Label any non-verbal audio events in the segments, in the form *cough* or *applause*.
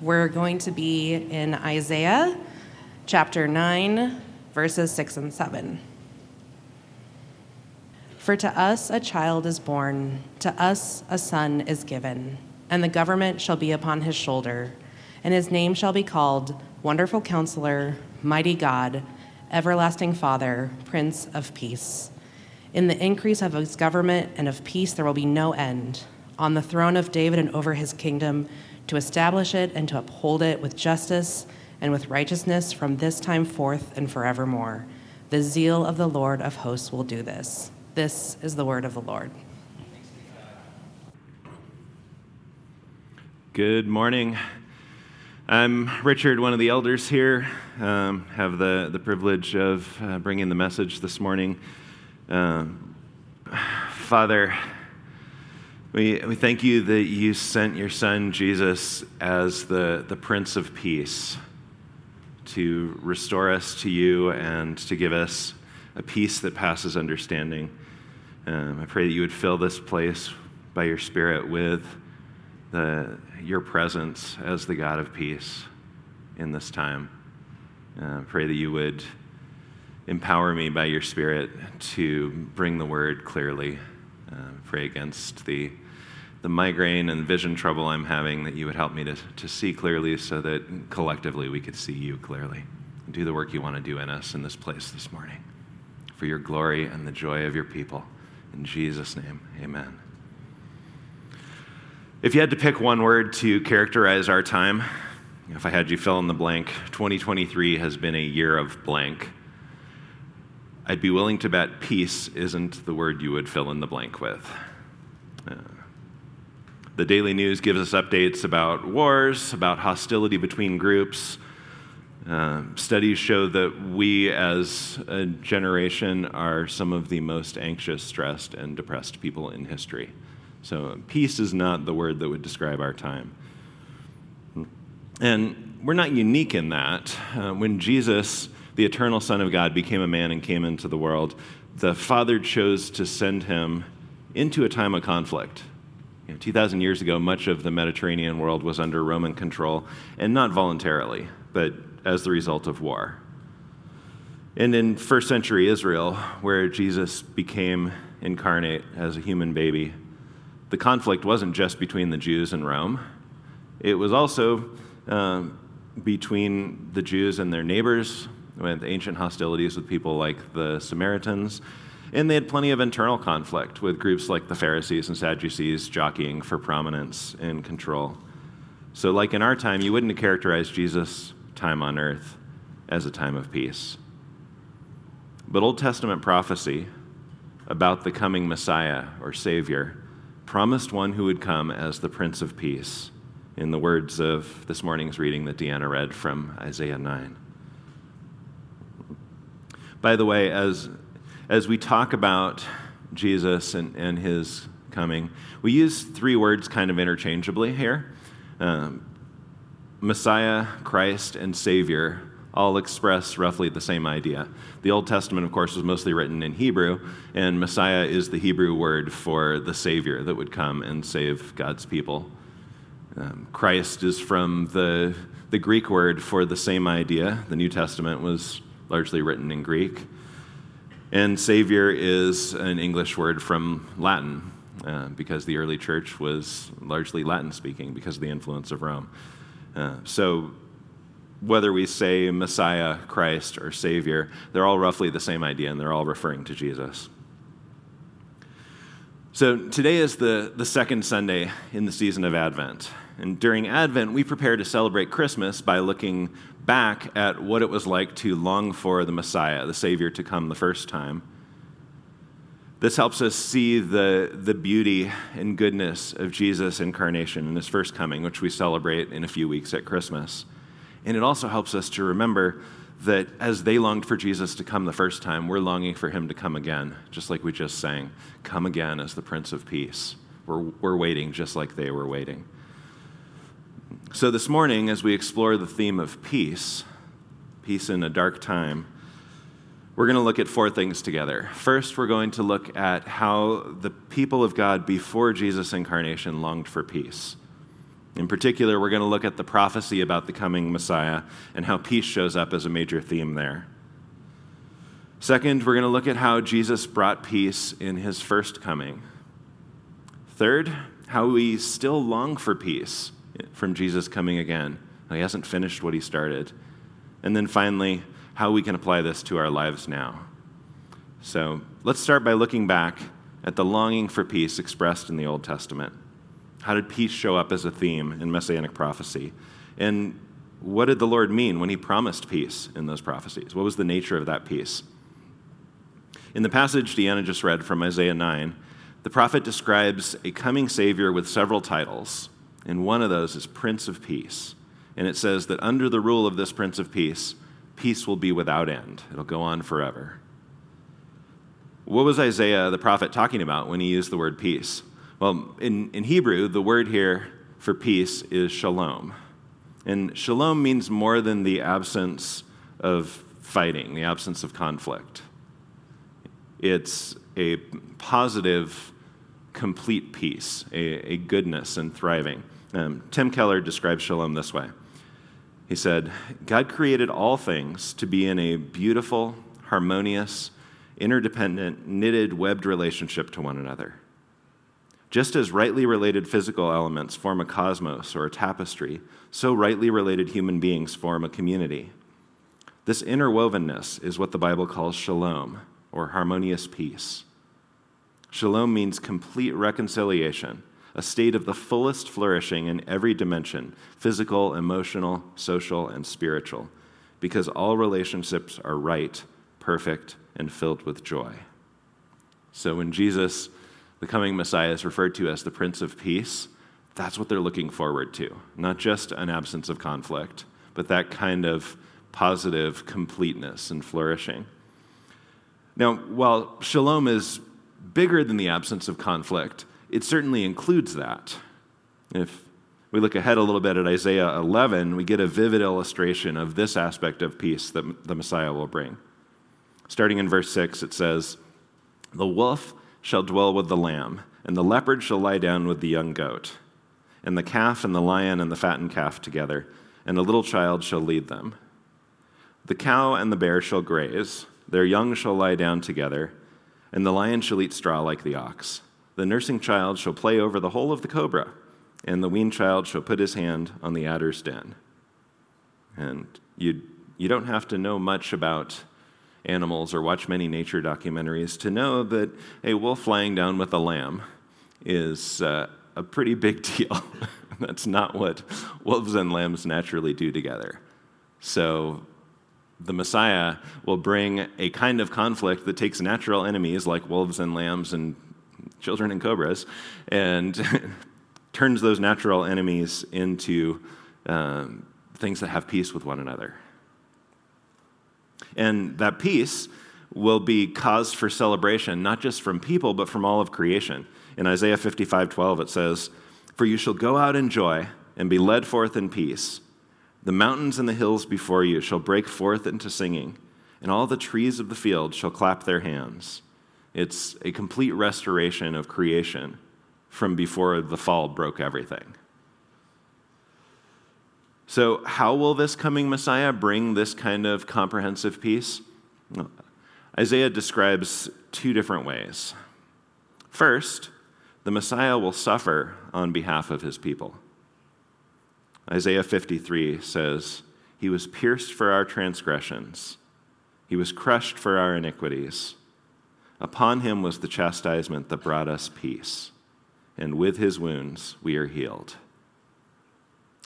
We're going to be in Isaiah chapter 9, verses 6 and 7. For to us a child is born, to us a son is given, and the government shall be upon his shoulder, and his name shall be called Wonderful Counselor, Mighty God, Everlasting Father, Prince of Peace. In the increase of his government and of peace there will be no end. On the throne of David and over his kingdom, to establish it and to uphold it with justice and with righteousness from this time forth and forevermore. The zeal of the Lord of hosts will do this. This is the word of the Lord. Good morning. I'm Richard, one of the elders here. Um, have the, the privilege of uh, bringing the message this morning. Um, Father, we, we thank you that you sent your son Jesus as the, the Prince of Peace to restore us to you and to give us a peace that passes understanding. Um, I pray that you would fill this place by your Spirit with the, your presence as the God of peace in this time. Uh, pray that you would empower me by your Spirit to bring the word clearly. Uh, pray against the, the migraine and vision trouble I'm having, that you would help me to, to see clearly so that collectively we could see you clearly. Do the work you want to do in us in this place this morning for your glory and the joy of your people. In Jesus' name, amen. If you had to pick one word to characterize our time, if I had you fill in the blank, 2023 has been a year of blank. I'd be willing to bet peace isn't the word you would fill in the blank with. Uh, the daily news gives us updates about wars, about hostility between groups, uh, studies show that we as a generation are some of the most anxious, stressed, and depressed people in history. So, peace is not the word that would describe our time. And we're not unique in that. Uh, when Jesus, the eternal Son of God, became a man and came into the world, the Father chose to send him into a time of conflict. You know, 2,000 years ago, much of the Mediterranean world was under Roman control, and not voluntarily, but as the result of war. And in first century Israel, where Jesus became incarnate as a human baby, the conflict wasn't just between the Jews and Rome, it was also um, between the Jews and their neighbors, with ancient hostilities with people like the Samaritans. And they had plenty of internal conflict with groups like the Pharisees and Sadducees jockeying for prominence and control. So, like in our time, you wouldn't characterize Jesus' time on earth as a time of peace. But Old Testament prophecy about the coming Messiah or Savior promised one who would come as the Prince of Peace, in the words of this morning's reading that Deanna read from Isaiah 9. By the way, as, as we talk about Jesus and, and his coming, we use three words kind of interchangeably here. Um, Messiah, Christ, and Savior all express roughly the same idea. The Old Testament, of course, was mostly written in Hebrew, and Messiah is the Hebrew word for the Savior that would come and save God's people. Um, Christ is from the, the Greek word for the same idea. The New Testament was largely written in Greek. And Savior is an English word from Latin, uh, because the early church was largely Latin speaking because of the influence of Rome. Uh, so, whether we say Messiah, Christ, or Savior, they're all roughly the same idea and they're all referring to Jesus. So, today is the, the second Sunday in the season of Advent. And during Advent, we prepare to celebrate Christmas by looking back at what it was like to long for the Messiah, the Savior, to come the first time this helps us see the, the beauty and goodness of Jesus' incarnation and his first coming, which we celebrate in a few weeks at Christmas. And it also helps us to remember that as they longed for Jesus to come the first time, we're longing for him to come again, just like we just sang, Come again as the Prince of Peace. We're, we're waiting just like they were waiting. So this morning, as we explore the theme of peace, peace in a dark time, we're going to look at four things together. First, we're going to look at how the people of God before Jesus' incarnation longed for peace. In particular, we're going to look at the prophecy about the coming Messiah and how peace shows up as a major theme there. Second, we're going to look at how Jesus brought peace in his first coming. Third, how we still long for peace from Jesus coming again. He hasn't finished what he started. And then finally, how we can apply this to our lives now. So let's start by looking back at the longing for peace expressed in the Old Testament. How did peace show up as a theme in messianic prophecy? And what did the Lord mean when he promised peace in those prophecies? What was the nature of that peace? In the passage Deanna just read from Isaiah 9, the prophet describes a coming Savior with several titles, and one of those is Prince of Peace. And it says that under the rule of this Prince of Peace, peace will be without end, it'll go on forever. What was Isaiah the prophet talking about when he used the word peace? Well, in, in Hebrew, the word here for peace is shalom. And shalom means more than the absence of fighting, the absence of conflict. It's a positive, complete peace, a, a goodness and thriving. Um, Tim Keller describes shalom this way He said, God created all things to be in a beautiful, harmonious, interdependent, knitted, webbed relationship to one another. Just as rightly related physical elements form a cosmos or a tapestry, so rightly related human beings form a community. This interwovenness is what the Bible calls shalom, or harmonious peace. Shalom means complete reconciliation, a state of the fullest flourishing in every dimension physical, emotional, social, and spiritual, because all relationships are right, perfect, and filled with joy. So when Jesus, the coming Messiah, is referred to as the Prince of Peace, that's what they're looking forward to. Not just an absence of conflict, but that kind of positive completeness and flourishing. Now, while shalom is bigger than the absence of conflict, it certainly includes that. If we look ahead a little bit at Isaiah 11, we get a vivid illustration of this aspect of peace that the Messiah will bring. Starting in verse 6, it says, The wolf shall dwell with the lamb, and the leopard shall lie down with the young goat, and the calf and the lion and the fattened calf together, and a little child shall lead them. The cow and the bear shall graze, their young shall lie down together, and the lion shall eat straw like the ox. The nursing child shall play over the hole of the cobra, and the weaned child shall put his hand on the adder's den. And you, you don't have to know much about animals or watch many nature documentaries to know that a wolf lying down with a lamb is uh, a pretty big *laughs* deal. That's not what wolves and lambs naturally do together. So, the Messiah will bring a kind of conflict that takes natural enemies like wolves and lambs and children and cobras and *laughs* turns those natural enemies into um, things that have peace with one another. And that peace will be cause for celebration, not just from people, but from all of creation. In Isaiah 55 12, it says, For you shall go out in joy and be led forth in peace. The mountains and the hills before you shall break forth into singing, and all the trees of the field shall clap their hands. It's a complete restoration of creation from before the fall broke everything. So, how will this coming Messiah bring this kind of comprehensive peace? Isaiah describes two different ways. First, the Messiah will suffer on behalf of his people. Isaiah 53 says, He was pierced for our transgressions, He was crushed for our iniquities. Upon Him was the chastisement that brought us peace, and with His wounds we are healed.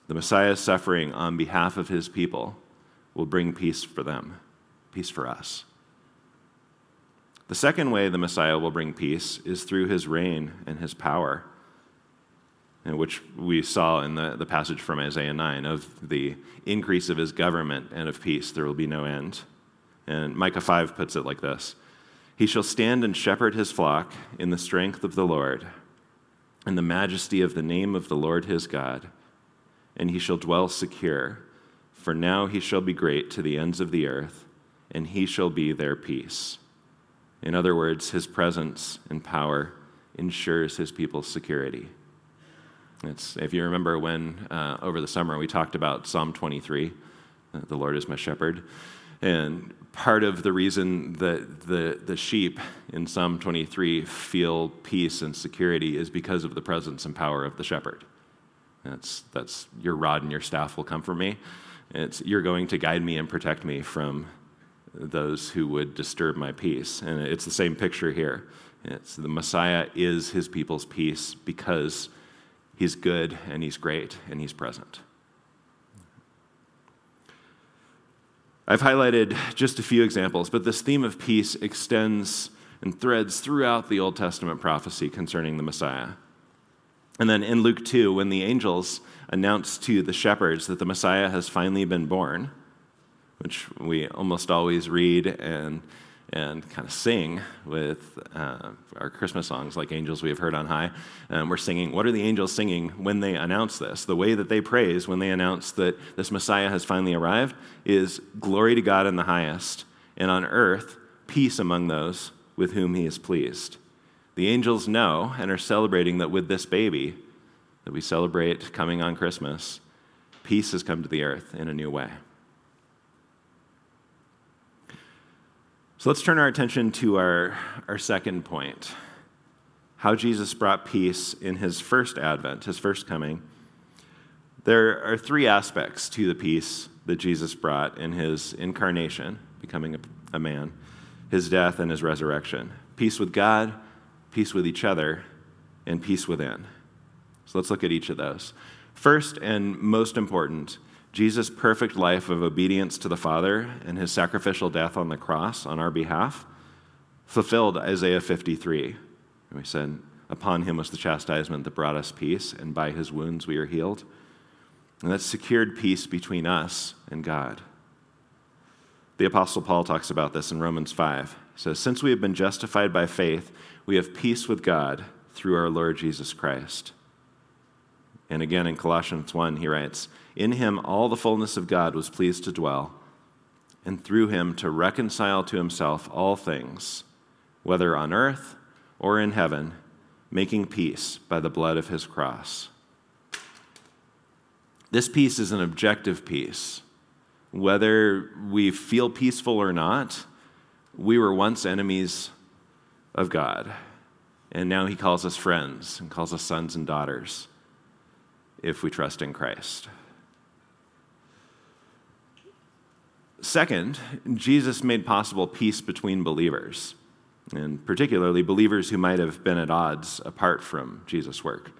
The Messiah's suffering on behalf of his people will bring peace for them, peace for us. The second way the Messiah will bring peace is through his reign and his power, Uh, which we saw in the, the passage from Isaiah 9 of the increase of his government and of peace. There will be no end. And Micah 5 puts it like this He shall stand and shepherd his flock in the strength of the Lord, in the majesty of the name of the Lord his God and he shall dwell secure. For now he shall be great to the ends of the earth, and he shall be their peace. In other words, his presence and power ensures his people's security. It's, if you remember when uh, over the summer we talked about Psalm 23, uh, the Lord is my shepherd. And part of the reason that the, the sheep in Psalm 23 feel peace and security is because of the presence and power of the shepherd. That's, that's your rod and your staff will comfort me. It's, you're going to guide me and protect me from those who would disturb my peace. And it's the same picture here. It's the Messiah is his people's peace because he's good and he's great and he's present. I've highlighted just a few examples, but this theme of peace extends and threads throughout the Old Testament prophecy concerning the Messiah. And then in Luke 2, when the angels announce to the shepherds that the Messiah has finally been born, which we almost always read and and kind of sing with uh, our Christmas songs like Angels We Have Heard on High. And we're singing, what are the angels singing when they announce this? The way that they praise when they announce that this Messiah has finally arrived is glory to God in the highest, and on earth, peace among those with whom he is pleased. The angels know and are celebrating that with this baby that we celebrate coming on Christmas, peace has come to the earth in a new way. So let's turn our attention to our, our second point how Jesus brought peace in his first advent, his first coming. There are three aspects to the peace that Jesus brought in his incarnation, becoming a, a man, his death, and his resurrection peace with God, peace with each other, and peace within. So let's look at each of those. First and most important, Jesus' perfect life of obedience to the Father and his sacrificial death on the cross on our behalf fulfilled Isaiah 53. And We said, Upon him was the chastisement that brought us peace, and by his wounds we are healed. And that secured peace between us and God. The Apostle Paul talks about this in Romans 5. He says, Since we have been justified by faith, we have peace with God through our Lord Jesus Christ. And again in Colossians 1, he writes, In him all the fullness of God was pleased to dwell, and through him to reconcile to himself all things, whether on earth or in heaven, making peace by the blood of his cross. This peace is an objective peace. Whether we feel peaceful or not, we were once enemies of God, and now he calls us friends and calls us sons and daughters if we trust in Christ. Second, Jesus made possible peace between believers, and particularly believers who might have been at odds apart from Jesus' work.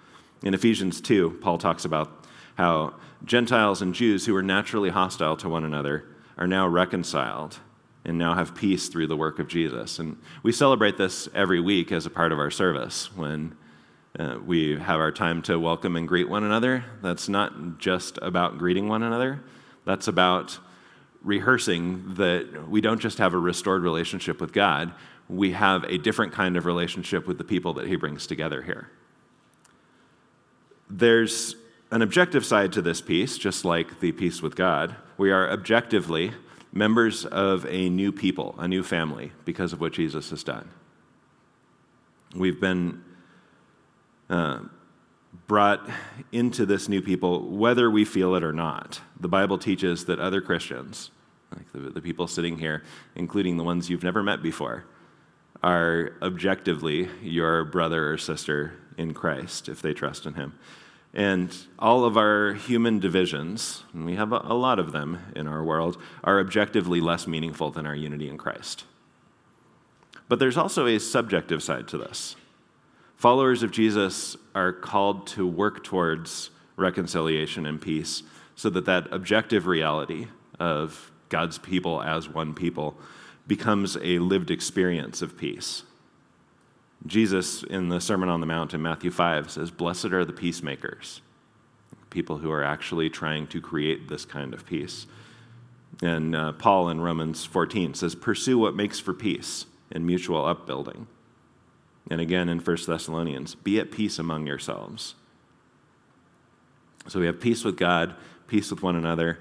In Ephesians 2, Paul talks about how Gentiles and Jews who were naturally hostile to one another are now reconciled and now have peace through the work of Jesus. And we celebrate this every week as a part of our service when uh, we have our time to welcome and greet one another. That's not just about greeting one another, that's about rehearsing that we don't just have a restored relationship with God, we have a different kind of relationship with the people that He brings together here. There's an objective side to this peace, just like the peace with God. We are objectively members of a new people, a new family, because of what Jesus has done. We've been uh, brought into this new people, whether we feel it or not. The Bible teaches that other Christians, like the, the people sitting here, including the ones you've never met before, are objectively your brother or sister in Christ if they trust in Him. And all of our human divisions, and we have a, a lot of them in our world, are objectively less meaningful than our unity in Christ. But there's also a subjective side to this. Followers of Jesus are called to work towards reconciliation and peace so that that objective reality of God's people as one people becomes a lived experience of peace. Jesus, in the Sermon on the Mount in Matthew 5, says, Blessed are the peacemakers, people who are actually trying to create this kind of peace. And uh, Paul in Romans 14 says, Pursue what makes for peace and mutual upbuilding. And again in 1 Thessalonians, be at peace among yourselves. So we have peace with God, peace with one another.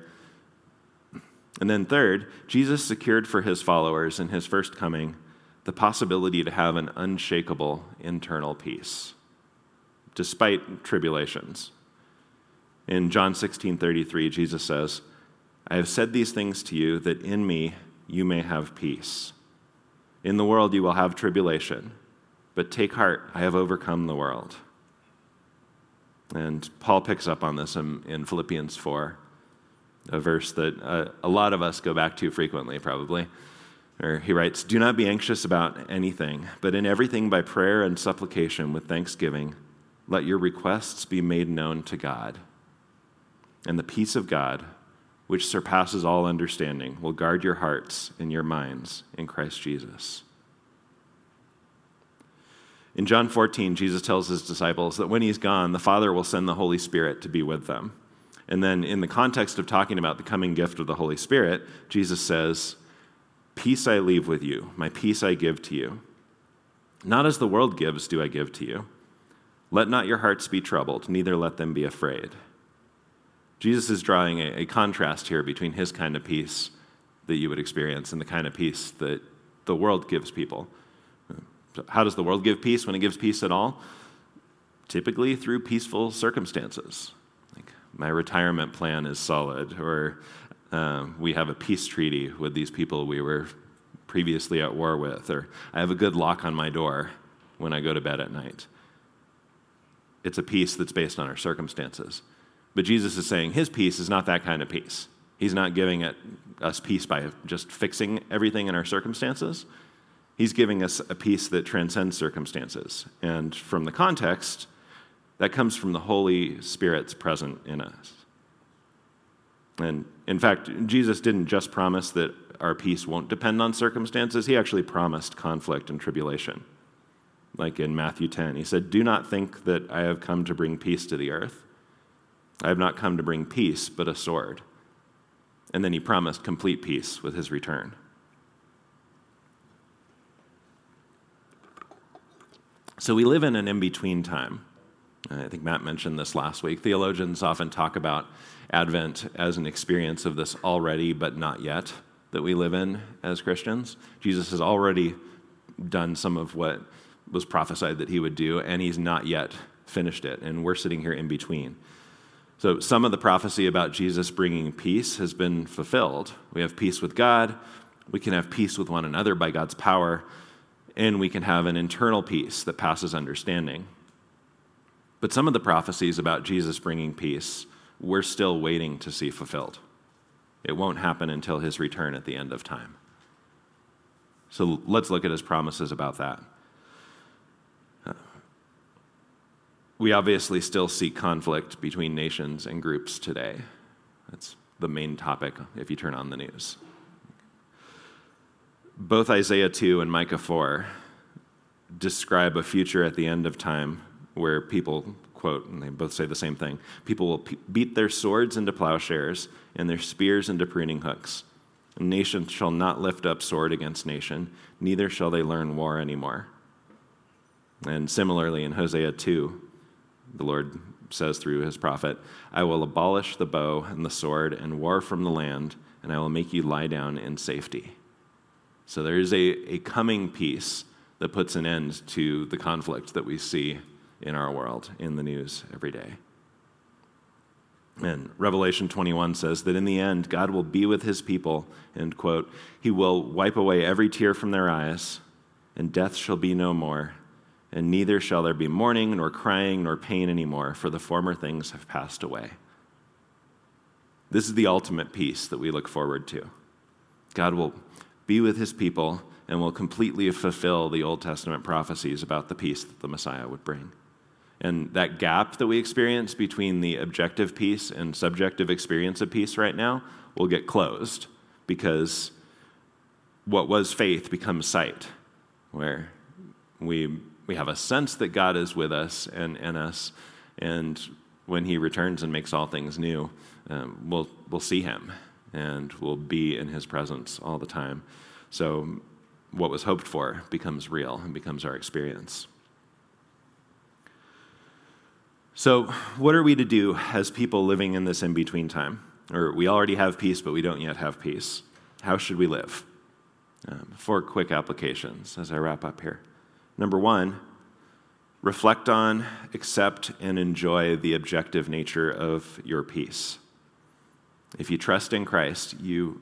And then, third, Jesus secured for his followers in his first coming the possibility to have an unshakable internal peace. despite tribulations. In John 16 33, Jesus says, I have said these things to you that in me you may have peace. In the world you will have tribulation, but take heart, I have overcome the world. And Paul picks up on this in, in Philippians 4, a verse that uh, a lot of us go back to frequently, probably. Or he writes, Do not be anxious about anything, but in everything by prayer and supplication with thanksgiving, let your requests be made known to God. And the peace of God, which surpasses all understanding, will guard your hearts and your minds in Christ Jesus. In John 14, Jesus tells his disciples that when he's gone, the Father will send the Holy Spirit to be with them. And then, in the context of talking about the coming gift of the Holy Spirit, Jesus says, Peace I leave with you, my peace I give to you. Not as the world gives, do I give to you. Let not your hearts be troubled, neither let them be afraid. Jesus is drawing a, a contrast here between his kind of peace that you would experience and the kind of peace that the world gives people. How does the world give peace when it gives peace at all? Typically through peaceful circumstances. Like my retirement plan is solid, or uh, we have a peace treaty with these people we were previously at war with, or I have a good lock on my door when I go to bed at night. It's a peace that's based on our circumstances. But Jesus is saying his peace is not that kind of peace. He's not giving it, us peace by just fixing everything in our circumstances. He's giving us a peace that transcends circumstances. And from the context, that comes from the Holy Spirit's present in us. And in fact, Jesus didn't just promise that our peace won't depend on circumstances, he actually promised conflict and tribulation. Like in Matthew 10, he said, Do not think that I have come to bring peace to the earth. I have not come to bring peace, but a sword. And then he promised complete peace with his return. So we live in an in between time. I think Matt mentioned this last week. Theologians often talk about Advent as an experience of this already but not yet that we live in as Christians. Jesus has already done some of what was prophesied that he would do, and he's not yet finished it, and we're sitting here in between. So, some of the prophecy about Jesus bringing peace has been fulfilled. We have peace with God, we can have peace with one another by God's power, and we can have an internal peace that passes understanding. But some of the prophecies about Jesus bringing peace, we're still waiting to see fulfilled. It won't happen until his return at the end of time. So let's look at his promises about that. We obviously still see conflict between nations and groups today. That's the main topic if you turn on the news both Isaiah 2 and Micah 4 describe a future at the end of time where people, quote, and they both say the same thing people will beat their swords into plowshares and their spears into pruning hooks. nation shall not lift up sword against nation, neither shall they learn war anymore. And similarly, in Hosea 2, the Lord says through his prophet, I will abolish the bow and the sword and war from the land, and I will make you lie down in safety. So there is a, a coming peace that puts an end to the conflict that we see in our world, in the news every day. And Revelation 21 says that in the end, God will be with his people, and quote, He will wipe away every tear from their eyes, and death shall be no more, and neither shall there be mourning, nor crying, nor pain anymore, for the former things have passed away. This is the ultimate peace that we look forward to. God will be with his people, and will completely fulfill the Old Testament prophecies about the peace that the Messiah would bring. And that gap that we experience between the objective peace and subjective experience of peace right now will get closed because what was faith becomes sight, where we, we have a sense that God is with us and in us, and when He returns and makes all things new, um, we'll, we'll see Him and we'll be in his presence all the time. So, what was hoped for becomes real and becomes our experience. So, what are we to do as people living in this in between time? Or we already have peace, but we don't yet have peace. How should we live? Um, four quick applications as I wrap up here. Number one, reflect on, accept, and enjoy the objective nature of your peace. If you trust in Christ, you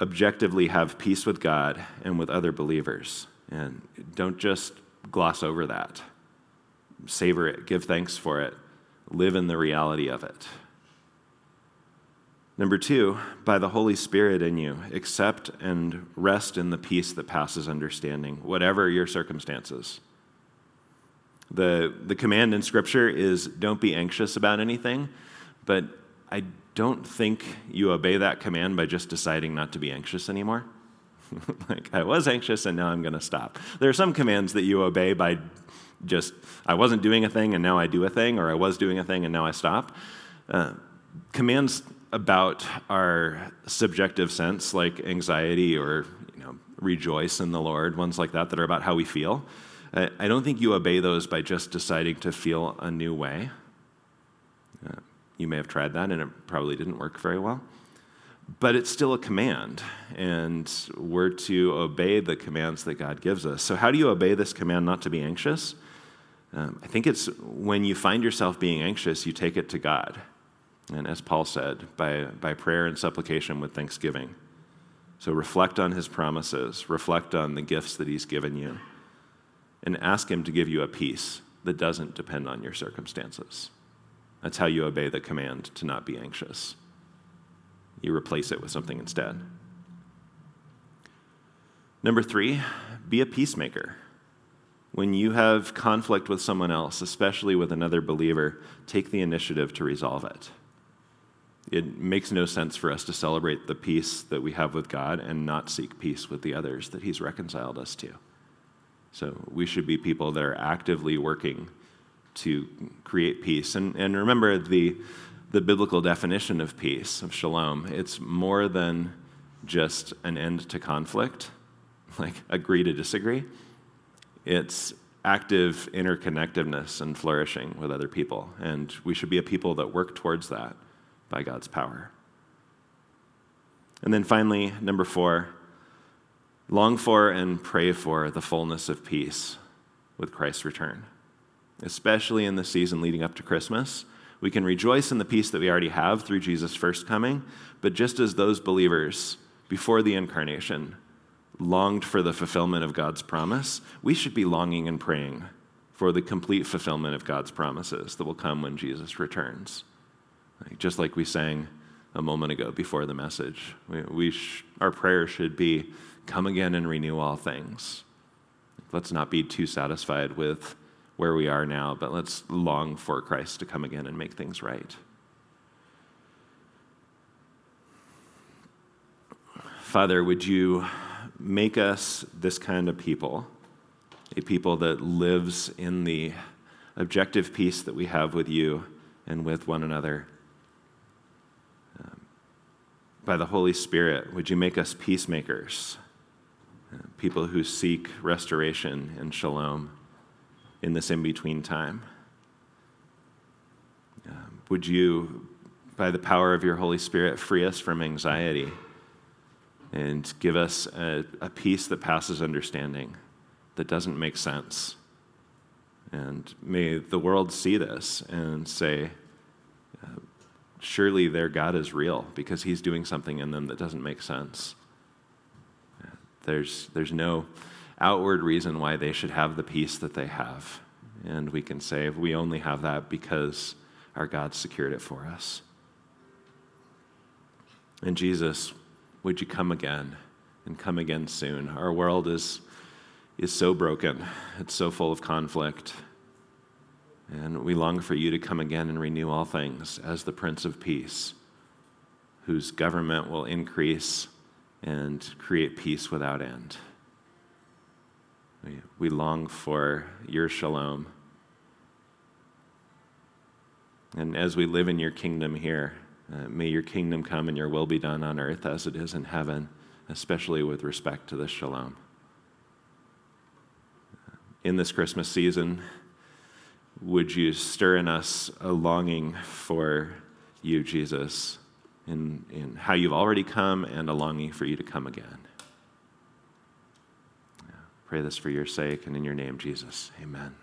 objectively have peace with God and with other believers. And don't just gloss over that. Savor it, give thanks for it, live in the reality of it. Number two, by the Holy Spirit in you, accept and rest in the peace that passes understanding, whatever your circumstances. The, the command in Scripture is don't be anxious about anything, but I don't think you obey that command by just deciding not to be anxious anymore. *laughs* like, I was anxious and now I'm going to stop. There are some commands that you obey by just, I wasn't doing a thing and now I do a thing, or I was doing a thing and now I stop. Uh, commands about our subjective sense, like anxiety or you know, rejoice in the Lord, ones like that that are about how we feel. I don't think you obey those by just deciding to feel a new way. You may have tried that and it probably didn't work very well. But it's still a command, and we're to obey the commands that God gives us. So, how do you obey this command not to be anxious? Um, I think it's when you find yourself being anxious, you take it to God. And as Paul said, by, by prayer and supplication with thanksgiving. So reflect on his promises, reflect on the gifts that he's given you, and ask him to give you a peace that doesn't depend on your circumstances. That's how you obey the command to not be anxious. You replace it with something instead. Number three, be a peacemaker. When you have conflict with someone else, especially with another believer, take the initiative to resolve it. It makes no sense for us to celebrate the peace that we have with God and not seek peace with the others that He's reconciled us to. So we should be people that are actively working to create peace. And, and remember the, the biblical definition of peace, of shalom. It's more than just an end to conflict, *laughs* like agree to disagree. It's active interconnectedness and flourishing with other people. And we should be a people that work towards that by God's power. And then finally, number four, long for and pray for the fullness of peace with Christ's return. Especially in the season leading up to Christmas, we can rejoice in the peace that we already have through Jesus' first coming, but just as those believers before the incarnation longed for the fulfillment of God's promise, we should be longing and praying for the complete fulfillment of God's promises that will come when Jesus returns. Just like we sang a moment ago before the message, we, we sh- our prayer should be come again and renew all things. Let's not be too satisfied with where we are now, but let's long for Christ to come again and make things right. Father, would you make us this kind of people, a people that lives in the objective peace that we have with you and with one another? Um, by the Holy Spirit, would you make us peacemakers, uh, people who seek restoration and shalom in this in between time? Um, would you, by the power of your Holy Spirit, free us from anxiety and give us a, a peace that passes understanding, that doesn't make sense? And may the world see this and say, surely their God is real because he's doing something in them that doesn't make sense. There's, there's no outward reason why they should have the peace that they have. And we can say we only have that because our God secured it for us. And Jesus, would you come again and come again soon? Our world is, is so broken, it's so full of conflict. And we long for you to come again and renew all things as the Prince of Peace, whose government will increase and create peace without end. We, long for your shalom. And as we live in your kingdom here, uh, may your kingdom come and your will be done on earth as it is in heaven, especially with respect to this shalom. In this Christmas season, would you stir in us a longing for you, Jesus, in, in how you've already come and a longing for you to come again? Pray this for your sake and in your name, Jesus. Amen.